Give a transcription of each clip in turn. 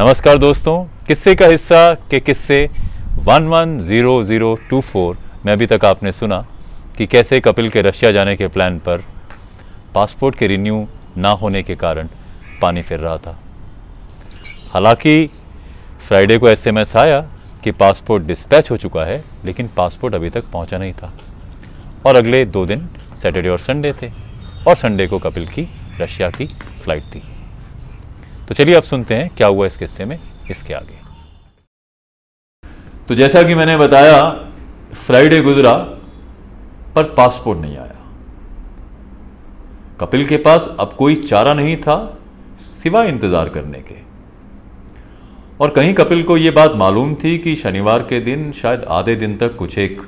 नमस्कार दोस्तों, किस्से का हिस्सा के किस्से 110024 में अभी तक आपने सुना कि कैसे कपिल के रशिया जाने के प्लान पर पासपोर्ट के रिन्यू ना होने के कारण पानी फिर रहा था। हालाँकि फ्राइडे को एसएमएस आया कि पासपोर्ट डिस्पैच हो चुका है, लेकिन पासपोर्ट अभी तक पहुँचा नहीं था। और अगले दो दिन सैटरडे और संडे थे, और संडे को कपिल की, रशिया की फ़्लाइट थी। तो चलिए अब सुनते हैं, क्या हुआ इस किस्से में, इसके आगे। तो जैसा कि मैंने बताया, फ्राइडे गुजरा, पर पासपोर्ट नहीं आया। कपिल के पास अब कोई चारा नहीं था सिवा इंतज़ार करने के। और कहीं कपिल को यह बात मालूम थी कि शनिवार के दिन, शायद आधे दिन तक कुछ एक,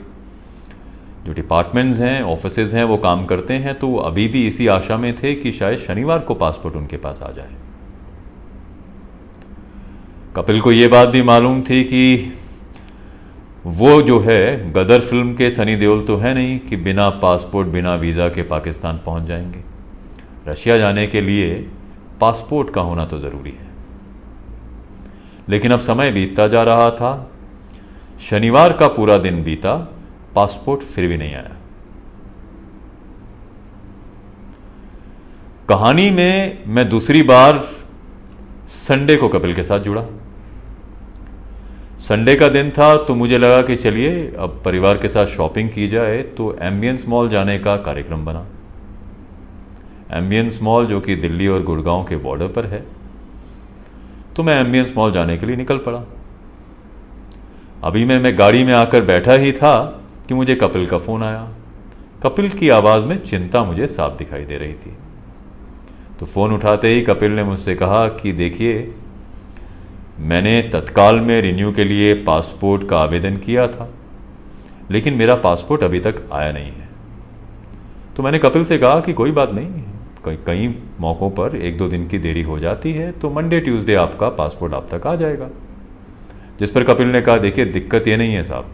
जो डिपार्टमेंट्स हैं ऑफिसेज हैं, वो काम करते हैं तो अभी भी इसी आशा में थे कि शायद शनिवार को पासपोर्ट उनके पास आ जाए। कपिल को ये बात भी मालूम थी कि वो जो है, गदर फ़िल्म के सनी देओल तो है नहीं कि बिना पासपोर्ट, बिना वीज़ा के पाकिस्तान पहुँच जाएँगे। रशिया जाने के लिए पासपोर्ट का होना तो ज़रूरी है। लेकिन अब समय बीतता जा रहा था। शनिवार का पूरा दिन बीता, पासपोर्ट फिर भी नहीं आया। कहानी में मैं दूसरी बार संडे को कपिल के साथ जुड़ा। संडे का दिन था तो मुझे लगा कि चलिए, अब परिवार के साथ शॉपिंग की जाए तो एम्बियंस मॉल जाने का कार्यक्रम बना। एम्बियंस मॉल जो कि दिल्ली और गुड़गांव के बॉर्डर पर है तो मैं एम्बियंस मॉल जाने के लिए निकल पड़ा। अभी मैं मैं गाड़ी में आकर बैठा ही था कि मुझे कपिल का फ़ोन आया। कपिल की आवाज़ में चिंता मुझे साफ़ दिखाई दे रही थी। तो फ़ोन उठाते ही कपिल ने मुझसे कहा कि देखिए मैंने तत्काल में रिन्यू के लिए पासपोर्ट का आवेदन किया था, लेकिन मेरा पासपोर्ट अभी तक आया नहीं है। तो मैंने कपिल से कहा कि कोई बात नहीं कई कई मौक़ों पर एक दो दिन की देरी हो जाती है तो मंडे ट्यूसडे आपका पासपोर्ट आप तक आ जाएगा। जिस पर कपिल ने कहा, देखिए, दिक्कत ये नहीं है साहब।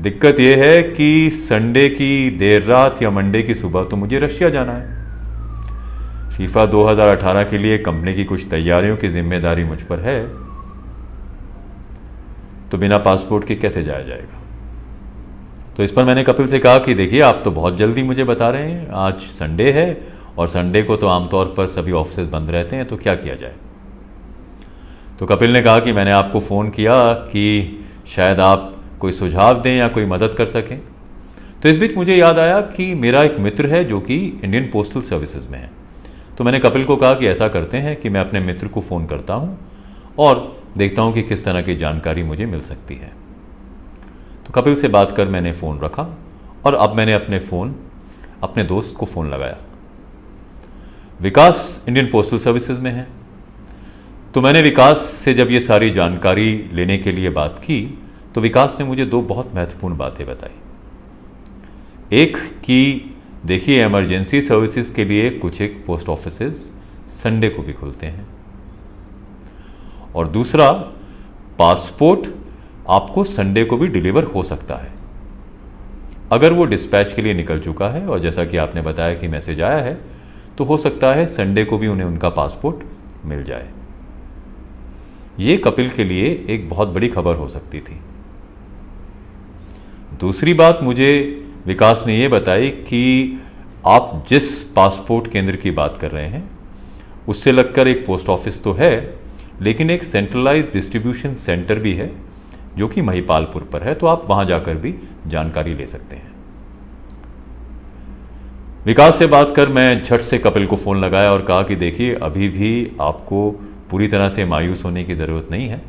दिक्कत ये है कि संडे की देर रात या मंडे की सुबह तो मुझे रशिया जाना है। फीफा 2018 के लिए कंपनी की कुछ तैयारियों की ज़िम्मेदारी मुझ पर है तो बिना पासपोर्ट के कैसे जाया जाएगा? तो इस पर मैंने कपिल से कहा कि देखिए, आप तो बहुत जल्दी मुझे बता रहे हैं, आज संडे है और संडे को तो आमतौर पर सभी ऑफ़िस बंद रहते हैं तो क्या किया जाए? तो कपिल ने कहा कि मैंने आपको फ़ोन किया कि शायद आप कोई सुझाव दें या कोई मदद कर सकें। तो इस बीच मुझे याद आया कि मेरा एक मित्र है जो कि इंडियन पोस्टल सर्विसेज़ में है। तो मैंने कपिल को कहा कि ऐसा करते हैं कि मैं अपने मित्र को फ़ोन करता हूँ और देखता हूँ कि किस तरह की जानकारी मुझे मिल सकती है। तो कपिल से बात कर मैंने फ़ोन रखा और अब मैंने अपने फ़ोन, अपने दोस्त को फ़ोन लगाया। विकास इंडियन पोस्टल सर्विसेज़ में है। तो मैंने विकास से जब ये सारी जानकारी लेने के लिए बात की तो विकास ने मुझे दो बहुत महत्वपूर्ण बातें बताई। एक कि देखिए इमरजेंसी सर्विसेज़ के लिए कुछ एक पोस्ट ऑफ़िस संडे को भी खुलते हैं। और दूसरा, पासपोर्ट आपको संडे को भी डिलीवर हो सकता है। अगर वो डिस्पैच के लिए निकल चुका है और जैसा कि आपने बताया कि मैसेज आया है तो हो सकता है संडे को भी उन्हें उनका पासपोर्ट मिल जाए। ये कपिल के लिए एक बहुत बड़ी खबर हो सकती थी। दूसरी बात मुझे विकास ने यह बताई कि आप जिस पासपोर्ट केंद्र की बात कर रहे हैं, उससे लगकर एक पोस्ट ऑफ़िस तो है लेकिन एक सेंट्रलाइज डिस्ट्रीब्यूशन सेंटर भी है, जो कि महिपालपुर पर है तो आप वहाँ जाकर भी जानकारी ले सकते हैं। विकास से बात कर, मैं झट से कपिल को फ़ोन लगाया और कहा कि देखिए, अभी भी आपको पूरी तरह से मायूस होने की ज़रूरत नहीं है।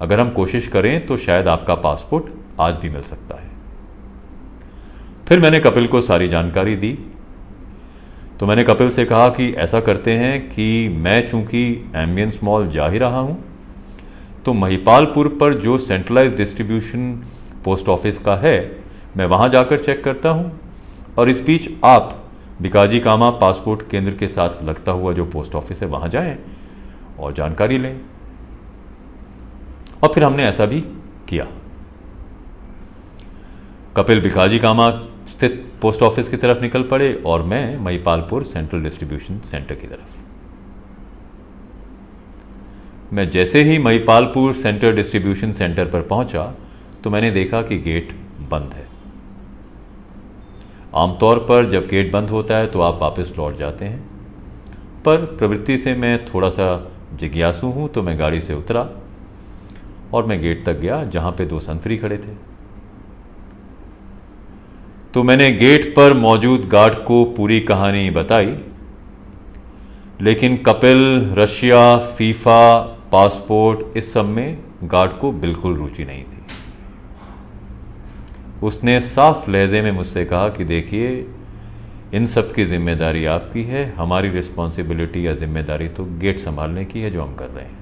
अगर हम कोशिश करें तो शायद आपका पासपोर्ट आज भी मिल सकता है। फिर मैंने कपिल को सारी जानकारी दी तो मैंने कपिल से कहा कि ऐसा करते हैं कि मैं चूँकि एम्बियंस मॉल जा ही रहा हूँ तो महिपालपुर पर जो सेंट्रलाइज डिस्ट्रीब्यूशन पोस्ट ऑफ़िस का है, मैं वहाँ जाकर चेक करता हूँ और इस बीच आप बिकाजी कामा पासपोर्ट केंद्र के साथ लगता हुआ जो पोस्ट ऑफ़िस है वहाँ जाएँ और जानकारी लें। और फिर हमने ऐसा भी किया। कपिल बिकाजी कामा स्थित पोस्ट ऑफ़िस की तरफ़ निकल पड़े और मैं महिपालपुर सेंट्रल डिस्ट्रीब्यूशन सेंटर की तरफ़। मैं जैसे ही महिपालपुर सेंटर डिस्ट्रीब्यूशन सेंटर पर पहुँचा तो मैंने देखा कि गेट बंद है। आमतौर पर जब गेट बंद होता है तो आप वापस लौट जाते हैं। पर प्रवृत्ति से मैं थोड़ा सा जिज्ञासु हूँ तो मैं गाड़ी से उतरा और मैं गेट तक गया, जहाँ पे दो संतरी खड़े थे। तो मैंने गेट पर मौजूद गार्ड को पूरी कहानी बताई। लेकिन कपिल, रशिया, फीफा, पासपोर्ट, इस सब में गार्ड को बिल्कुल रुचि नहीं थी। उसने साफ़ लहजे में मुझसे कहा कि देखिए, इन सब की ज़िम्मेदारी आपकी है, हमारी रिस्पॉन्सिबिलिटी या ज़िम्मेदारी तो गेट संभालने की है जो हम कर रहे हैं।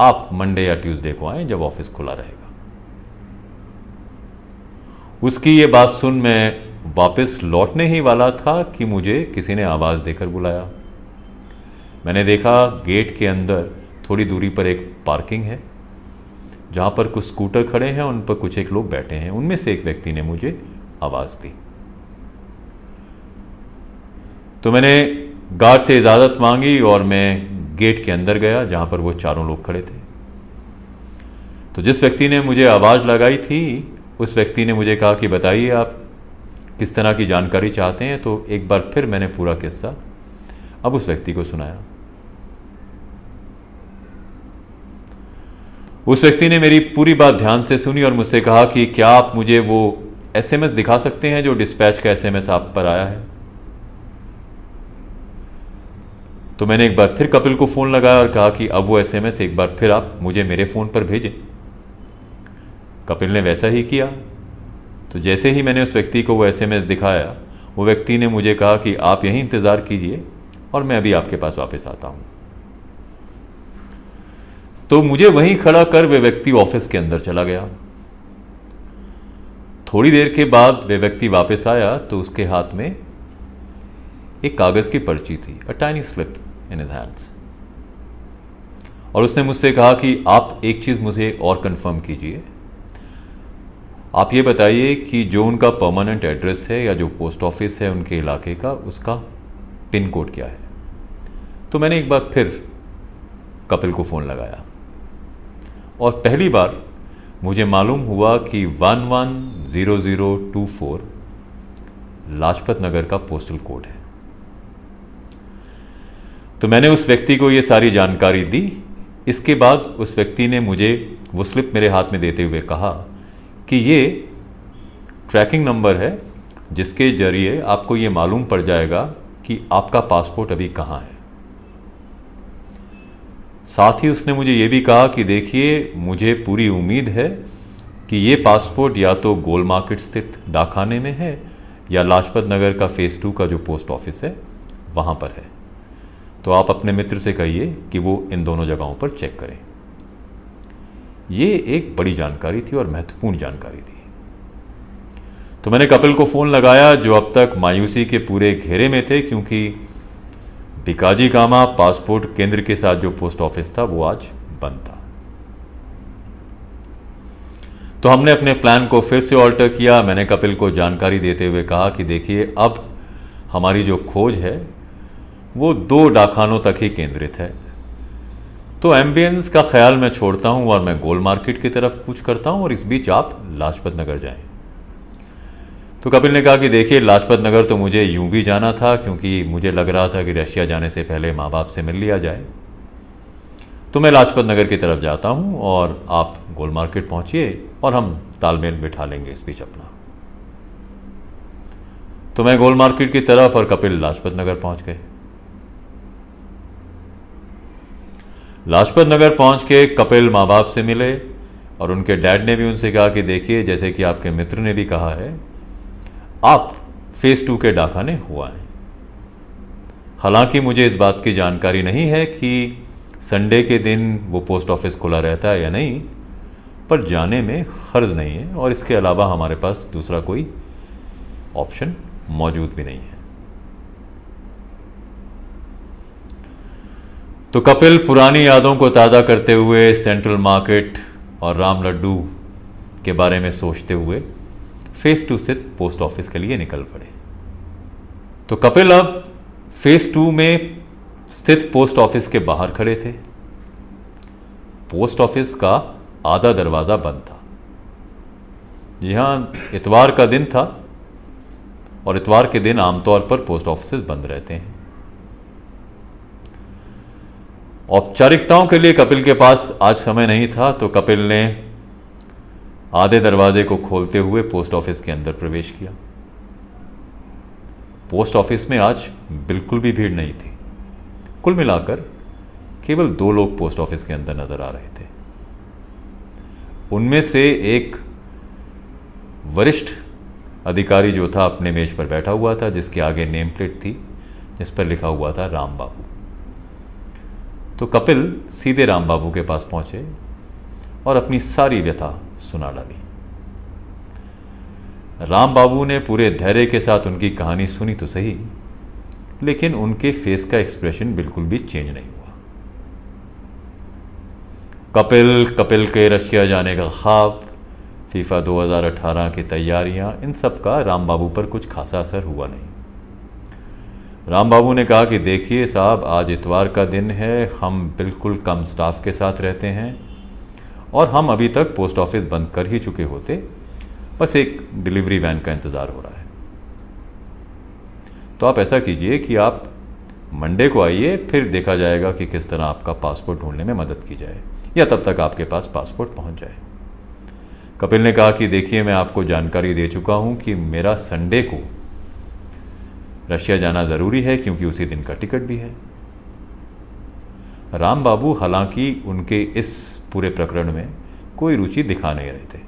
आप मंडे या ट्यूसडे को आए जब ऑफ़िस खुला रहेगा। उसकी ये बात सुन मैं वापस लौटने ही वाला था कि मुझे किसी ने आवाज़ देकर बुलाया। मैंने देखा गेट के अंदर थोड़ी दूरी पर एक पार्किंग है, जहाँ पर कुछ स्कूटर खड़े हैं, उन पर कुछ एक लोग बैठे हैं। उनमें से एक व्यक्ति ने मुझे आवाज़ दी। तो मैंने गार्ड से इजाज़त मांगी और मैं गेट के अंदर गया, जहाँ पर वो चारों लोग खड़े थे। तो जिस व्यक्ति ने मुझे आवाज़ लगाई थी उस व्यक्ति ने मुझे कहा कि बताइए आप किस तरह की जानकारी चाहते हैं तो एक बार फिर मैंने पूरा किस्सा अब उस व्यक्ति को सुनाया। उस व्यक्ति ने मेरी पूरी बात ध्यान से सुनी और मुझसे कहा कि क्या आप मुझे वो एसएमएस दिखा सकते हैं जो डिस्पैच का एसएमएस आप पर आया है? तो मैंने एक बार फिर कपिल को फ़ोन लगाया और कहा कि अब वो एसएमएस एक बार फिर आप मुझे मेरे फ़ोन पर भेजें। कपिल ने वैसा ही किया। तो जैसे ही मैंने उस व्यक्ति को वो एसएमएस दिखाया, वो व्यक्ति ने मुझे कहा कि आप यहीं इंतज़ार कीजिए और मैं अभी आपके पास वापस आता हूँ। तो मुझे वहीं खड़ा कर वे व्यक्ति ऑफ़िस के अंदर चला गया। थोड़ी देर के बाद वे व्यक्ति वापस आया तो उसके हाथ में एक कागज़ की पर्ची थी a tiny slip in his hands और उसने मुझसे कहा कि आप एक चीज़ मुझे और कंफर्म कीजिए। आप ये बताइए कि जो उनका परमानेंट एड्रेस है या जो पोस्ट ऑफ़िस है उनके इलाके का, उसका पिन कोड क्या है? तो मैंने एक बार फिर कपिल को फ़ोन लगाया। और पहली बार मुझे मालूम हुआ कि one one zero zero two four Lajpat Nagar का पोस्टल कोड है। तो मैंने उस व्यक्ति को ये सारी जानकारी दी। इसके बाद उस व्यक्ति ने मुझे वो स्लिप मेरे हाथ में देते हुए कहा कि ये ट्रैकिंग नंबर है, जिसके ज़रिए आपको ये मालूम पड़ जाएगा कि आपका पासपोर्ट अभी कहाँ है। साथ ही उसने मुझे ये भी कहा कि देखिए, मुझे पूरी उम्मीद है कि ये पासपोर्ट या तो गोल मार्केट स्थित डाकखाने में है, या लाजपत नगर का फ़ेज़ टू का जो पोस्ट ऑफ़िस है, वहाँ पर है। तो आप अपने मित्र से कहिए कि वो इन दोनों जगहों पर चेक करें। ये एक बड़ी जानकारी थी और महत्वपूर्ण जानकारी थी। तो मैंने कपिल को फ़ोन लगाया, जो अब तक मायूसी के पूरे घेरे में थे, क्योंकि बिकाजी कामा पासपोर्ट केंद्र के साथ जो पोस्ट ऑफ़िस था, वो आज बंद था। तो हमने अपने प्लान को फिर से ऑल्टर किया। मैंने कपिल को जानकारी देते हुए कहा कि देखिए, अब हमारी जो खोज है, वो दो डाखानों तक ही केंद्रित है। तो एम्बियंस का ख्याल मैं छोड़ता हूँ और मैं गोल मार्केट की तरफ़ कुछ करता हूँ और इस बीच आप लाजपत नगर जाएँ। तो कपिल ने कहा कि देखिए, लाजपत नगर तो मुझे यूँ भी जाना था क्योंकि मुझे लग रहा था कि रशिया जाने से पहले माँ बाप से मिल लिया जाए। तो मैं लाजपत नगर की तरफ़ जाता हूँ और आप गोल मार्केट पहुंचिए और हम तालमेल बिठा लेंगे इस बीच अपना। तो मैं गोल मार्केट की तरफ़ और कपिल लाजपत नगर पहुँच गए। लाजपत नगर पहुँच के कपिल माँ बाप से मिले और उनके डैड ने भी उनसे कहा कि देखिए, जैसे कि आपके मित्र ने भी कहा है, आप फ़ेज़ टू के डाकाने हुआ है। हालाँकि मुझे इस बात की जानकारी नहीं है कि संडे के दिन वो पोस्ट ऑफ़िस खुला रहता है या नहीं, पर जाने में हर्ज नहीं है और इसके अलावा हमारे पास दूसरा कोई ऑप्शन मौजूद भी नहीं है। तो कपिल पुरानी यादों को ताज़ा करते हुए सेंट्रल मार्केट और राम लड्डू के बारे में सोचते हुए फ़ेज़ टू स्थित पोस्ट ऑफ़िस के लिए निकल पड़े। तो कपिल अब फ़ेज़ टू में स्थित पोस्ट ऑफ़िस के बाहर खड़े थे। पोस्ट ऑफ़िस का आधा दरवाज़ा बंद था। जी हाँ इतवार का दिन था और इतवार के दिन आमतौर पर पोस्ट ऑफ़िस बंद रहते हैं। औपचारिकताओं के लिए कपिल के पास आज समय नहीं था तो कपिल ने आधे दरवाजे को खोलते हुए पोस्ट ऑफ़िस के अंदर प्रवेश किया। पोस्ट ऑफ़िस में आज बिल्कुल भी भीड़ नहीं थी। कुल मिलाकर केवल दो लोग पोस्ट ऑफ़िस के अंदर नज़र आ रहे थे। उनमें से एक वरिष्ठ अधिकारी जो था, अपने मेज पर बैठा हुआ था, जिसके आगे नेम प्लेट थी, जिस पर लिखा हुआ था, राम बाबू। तो कपिल सीधे राम बाबू के पास पहुँचे और अपनी सारी व्यथा सुना डाली। राम बाबू ने पूरे धैर्य के साथ उनकी कहानी सुनी तो सही, लेकिन उनके फेस का एक्सप्रेशन बिल्कुल भी चेंज नहीं हुआ। कपिल कपिल के रशिया जाने का ख्वाब, फीफा 2018 की तैयारियाँ, इन सब का राम बाबू पर कुछ खासा असर हुआ नहीं। राम बाबू ने कहा कि देखिए साहब, आज इतवार का दिन है, हम बिल्कुल कम स्टाफ के साथ रहते हैं और हम अभी तक पोस्ट ऑफ़िस बंद कर ही चुके होते, बस एक डिलीवरी वैन का इंतज़ार हो रहा है। तो आप ऐसा कीजिए कि आप मंडे को आइए, फिर देखा जाएगा कि किस तरह आपका पासपोर्ट ढूँढने में मदद की जाए, या तब तक आपके पास पासपोर्ट पहुँच जाए। कपिल ने कहा कि देखिए, मैं आपको जानकारी दे चुका हूँ कि मेरा संडे को रशिया जाना ज़रूरी है क्योंकि उसी दिन का टिकट भी है। राम बाबू हालाँकि उनके इस पूरे प्रकरण में कोई रुचि दिखा नहीं रहे थे।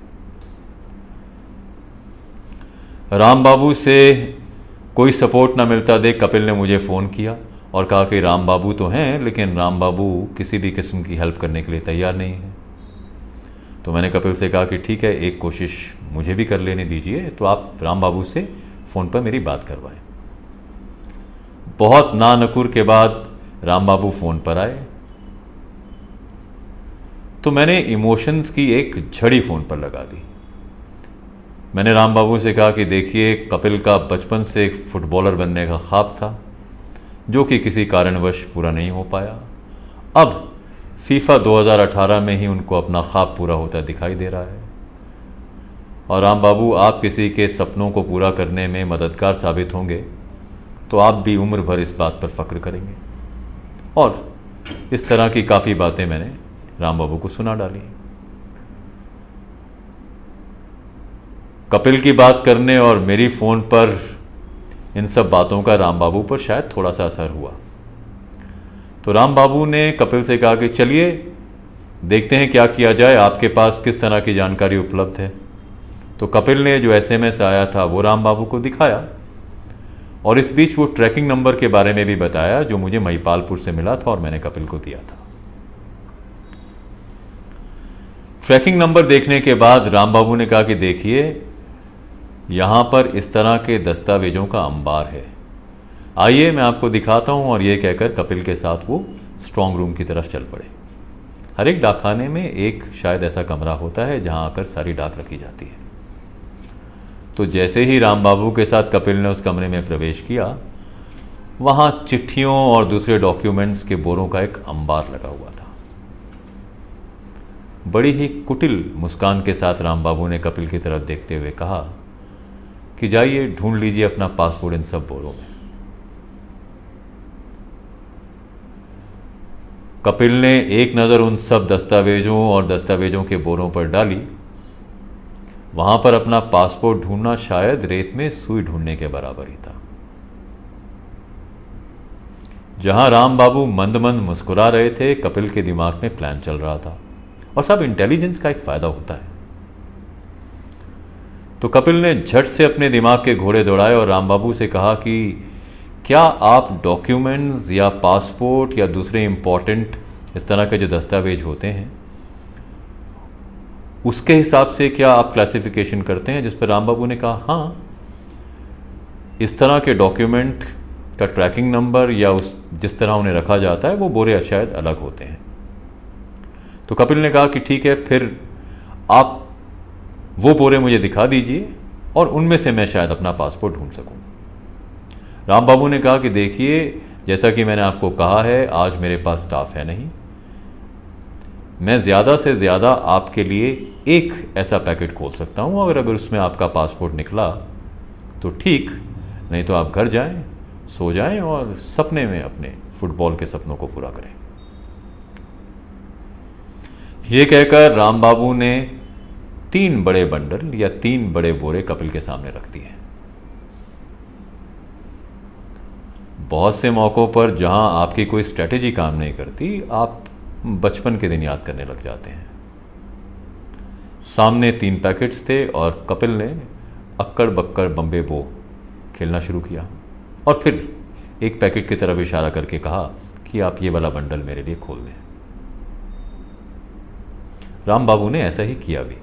राम बाबू से कोई सपोर्ट ना मिलता देख कपिल ने मुझे फ़ोन किया और कहा कि राम बाबू तो हैं, लेकिन राम बाबू किसी भी किस्म की हेल्प करने के लिए तैयार नहीं है। तो मैंने कपिल से कहा कि ठीक है, एक कोशिश मुझे भी कर लेने दीजिए तो आप राम बाबू से फ़ोन पर मेरी बात करवाएँ। बहुत ना नकुर के बाद राम बाबू फ़ोन पर आए। तो मैंने इमोशंस की एक झड़ी फ़ोन पर लगा दी। मैंने राम बाबू से कहा कि देखिए, कपिल का बचपन से एक फुटबॉलर बनने का ख्वाब था, जो कि किसी कारणवश पूरा नहीं हो पाया। अब फीफा 2018 में ही उनको अपना ख्वाब पूरा होता दिखाई दे रहा है। और राम बाबू, आप किसी के सपनों को पूरा करने में मददगार साबित होंगे। तो आप भी उम्र भर इस बात पर फक्र करेंगे। और इस तरह की काफ़ी बातें मैंने राम बाबू को सुना डाली कपिल की बात करने और मेरी फ़ोन पर इन सब बातों का राम बाबू पर शायद थोड़ा सा असर हुआ। तो राम बाबू ने कपिल से कहा कि चलिए, देखते हैं क्या किया जाए, आपके पास किस तरह की जानकारी उपलब्ध है। तो कपिल ने जो एसएमएस आया था, वो राम बाबू को दिखाया। और इस बीच वो ट्रैकिंग नंबर के बारे में भी बताया, जो मुझे महिपालपुर से मिला था और मैंने कपिल को दिया था। ट्रैकिंग नंबर देखने के बाद राम बाबू ने कहा कि देखिए, यहाँ पर इस तरह के दस्तावेजों का अंबार है। आइए, मैं आपको दिखाता हूँ और ये कहकर कपिल के साथ वो स्ट्रांग रूम की तरफ़ चल पड़े। हर एक डाकखाने में एक शायद ऐसा कमरा होता है जहाँ आकर सारी डाक रखी जाती है। तो जैसे ही राम बाबू के साथ कपिल ने उस कमरे में प्रवेश किया, वहाँ चिट्ठियों और दूसरे डॉक्यूमेंट्स के बोरों का एक अंबार लगा हुआ था। बड़ी ही कुटिल मुस्कान के साथ राम बाबू ने कपिल की तरफ़ देखते हुए कहा कि जाइए, ढूंढ लीजिए अपना पासपोर्ट इन सब बोरों में। कपिल ने एक नज़र उन सब दस्तावेजों और दस्तावेजों के बोरों पर डाली वहाँ पर अपना पासपोर्ट ढूंढना शायद रेत में सुई ढूँढने के बराबर ही था। जहाँ राम बाबू मंद मंद मुस्कुरा रहे थे, कपिल के दिमाग में प्लान चल रहा था और सब इंटेलिजेंस का एक फ़ायदा होता है। तो कपिल ने झट से अपने दिमाग के घोड़े दौड़ाए और राम बाबू से कहा कि क्या आप डॉक्यूमेंट्स या पासपोर्ट या दूसरे इंपॉर्टेंट इस तरह के जो दस्तावेज़ होते हैं उसके हिसाब से क्या आप क्लासिफिकेशन करते हैं? जिस पर राम बाबू ने कहा हाँ। इस तरह के डॉक्यूमेंट का ट्रैकिंग नंबर या उस, जिस तरह उन्हें रखा जाता है, वो बोरे शायद अलग होते हैं। तो कपिल ने कहा कि ठीक है, फिर आप वो बोरे मुझे दिखा दीजिए और उनमें से मैं शायद अपना पासपोर्ट ढूंढ सकूँ। राम बाबू ने कहा कि देखिए, जैसा कि मैंने आपको कहा है, आज मेरे पास स्टाफ है नहीं। मैं ज़्यादा से ज़्यादा आपके लिए एक ऐसा पैकेट खोल सकता हूँ अगर अगर उसमें आपका पासपोर्ट निकला तो ठीक, नहीं तो आप घर जाएँ, सो जाएँ और सपने में अपने फुटबॉल के सपनों को पूरा करें। ये कहकर राम बाबू ने तीन बड़े बंडल या तीन बड़े बोरे कपिल के सामने रख दिए। बहुत से मौक़ों पर जहाँ आपकी कोई स्ट्रेटेजी काम नहीं करती, आप बचपन के दिन याद करने लग जाते हैं। सामने तीन पैकेट्स थे और कपिल ने अक्कड़ बक्कड़ बम्बे बो खेलना शुरू किया और फिर एक पैकेट की तरफ़ इशारा करके कहा कि आप ये वाला बंडल मेरे लिए खोल दें। राम बाबू ने ऐसा ही किया भी।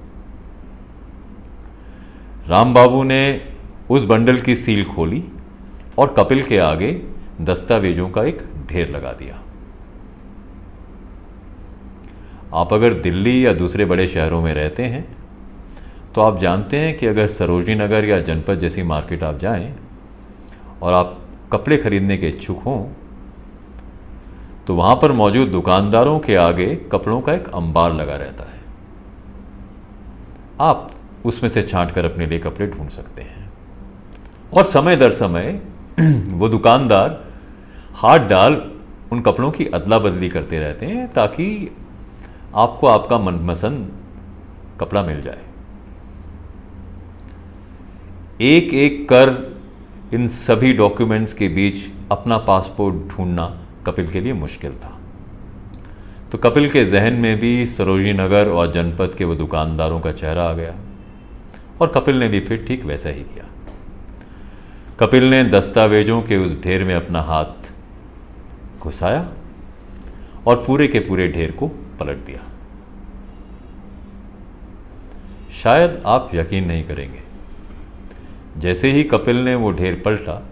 राम बाबू ने उस बंडल की सील खोली और कपिल के आगे दस्तावेजों का एक ढेर लगा दिया। आप अगर दिल्ली या दूसरे बड़े शहरों में रहते हैं तो आप जानते हैं कि अगर सरोजनी नगर या जनपद जैसी मार्केट आप जाएँ और आप कपड़े खरीदने के इच्छुक हों तो वहाँ पर मौजूद दुकानदारों के आगे कपड़ों का एक अंबार लगा रहता है। आप उसमें से छांट कर अपने लिए कपड़े ढूंढ सकते हैं। और समय दर समय वो दुकानदार हाथ डाल उन कपड़ों की अदला बदली करते रहते हैं ताकि आपको आपका मनपसंद कपड़ा मिल जाए। एक एक कर इन सभी डॉक्यूमेंट्स के बीच अपना पासपोर्ट ढूंढना कपिल के लिए मुश्किल था। तो कपिल के जहन में भी सरोजनी नगर और जनपद के वो दुकानदारों का चेहरा आ गया और कपिल ने भी फिर ठीक वैसा ही किया। कपिल ने दस्तावेजों के उस ढेर में अपना हाथ घुसाया और पूरे के पूरे ढेर को पलट दिया। शायद आप यकीन नहीं करेंगे। जैसे ही कपिल ने वो ढेर पलटा,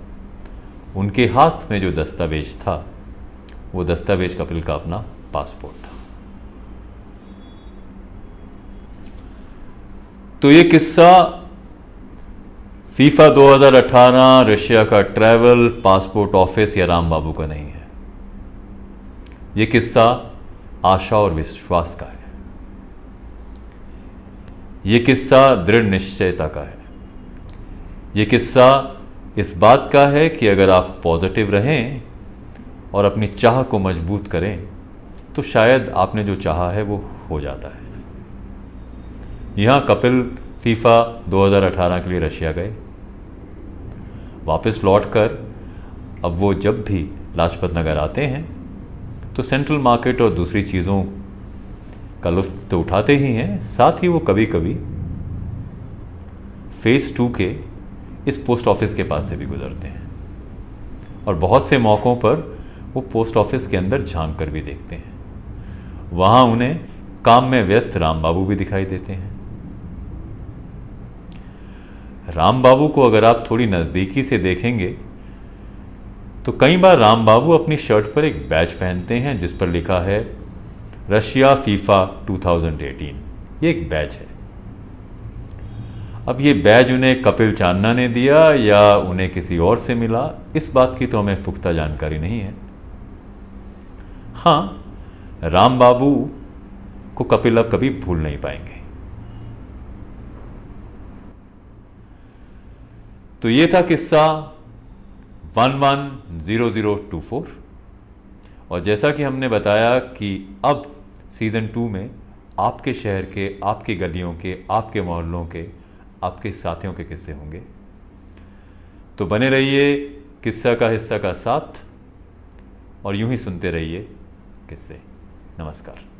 उनके हाथ में जो दस्तावेज़ था, वो दस्तावेज़ कपिल का अपना पासपोर्ट था। तो ये किस्सा फीफा 2018 रशिया का ट्रैवल पासपोर्ट ऑफ़िस या राम बाबू का नहीं है। ये किस्सा आशा और विश्वास का है। ये किस्सा दृढ़ निश्चयता का है। ये किस्सा इस बात का है कि अगर आप पॉजिटिव रहें और अपनी चाह को मज़बूत करें तो शायद आपने जो चाहा है वो हो जाता है। यहाँ कपिल फीफा 2018 के लिए रशिया गए। वापस लौटकर अब वो जब भी लाजपत नगर आते हैं तो सेंट्रल मार्केट और दूसरी चीज़ों का लुत्फ तो उठाते ही हैं, साथ ही वो कभी कभी फ़ेज़ टू के इस पोस्ट ऑफ़िस के पास से भी गुजरते हैं। और बहुत से मौक़ों पर वो पोस्ट ऑफ़िस के अंदर झाँक कर भी देखते हैं। वहाँ उन्हें काम में व्यस्त राम बाबू भी दिखाई देते हैं। राम बाबू को अगर आप थोड़ी नज़दीकी से देखेंगे तो कई बार राम बाबू अपनी शर्ट पर एक बैच पहनते हैं, जिस पर लिखा है, रशिया फीफा 2018 ये एक बैच है। अब ये बैज उन्हें कपिल चांदना ने दिया या उन्हें किसी और से मिला, इस बात की तो हमें पुख्ता जानकारी नहीं है। हाँ राम बाबू को कपिल अब कभी भूल नहीं पाएँगे। तो ये था किस्सा one one zero zero two four और जैसा कि हमने बताया कि अब सीज़न टू में आपके शहर के, आपकी गलियों के, आपके मोहल्लों के, आपके साथियों के किस्से होंगे। तो बने रहिए किस्सा का हिस्सा का साथ और यूँ ही सुनते रहिए किस्से। नमस्कार।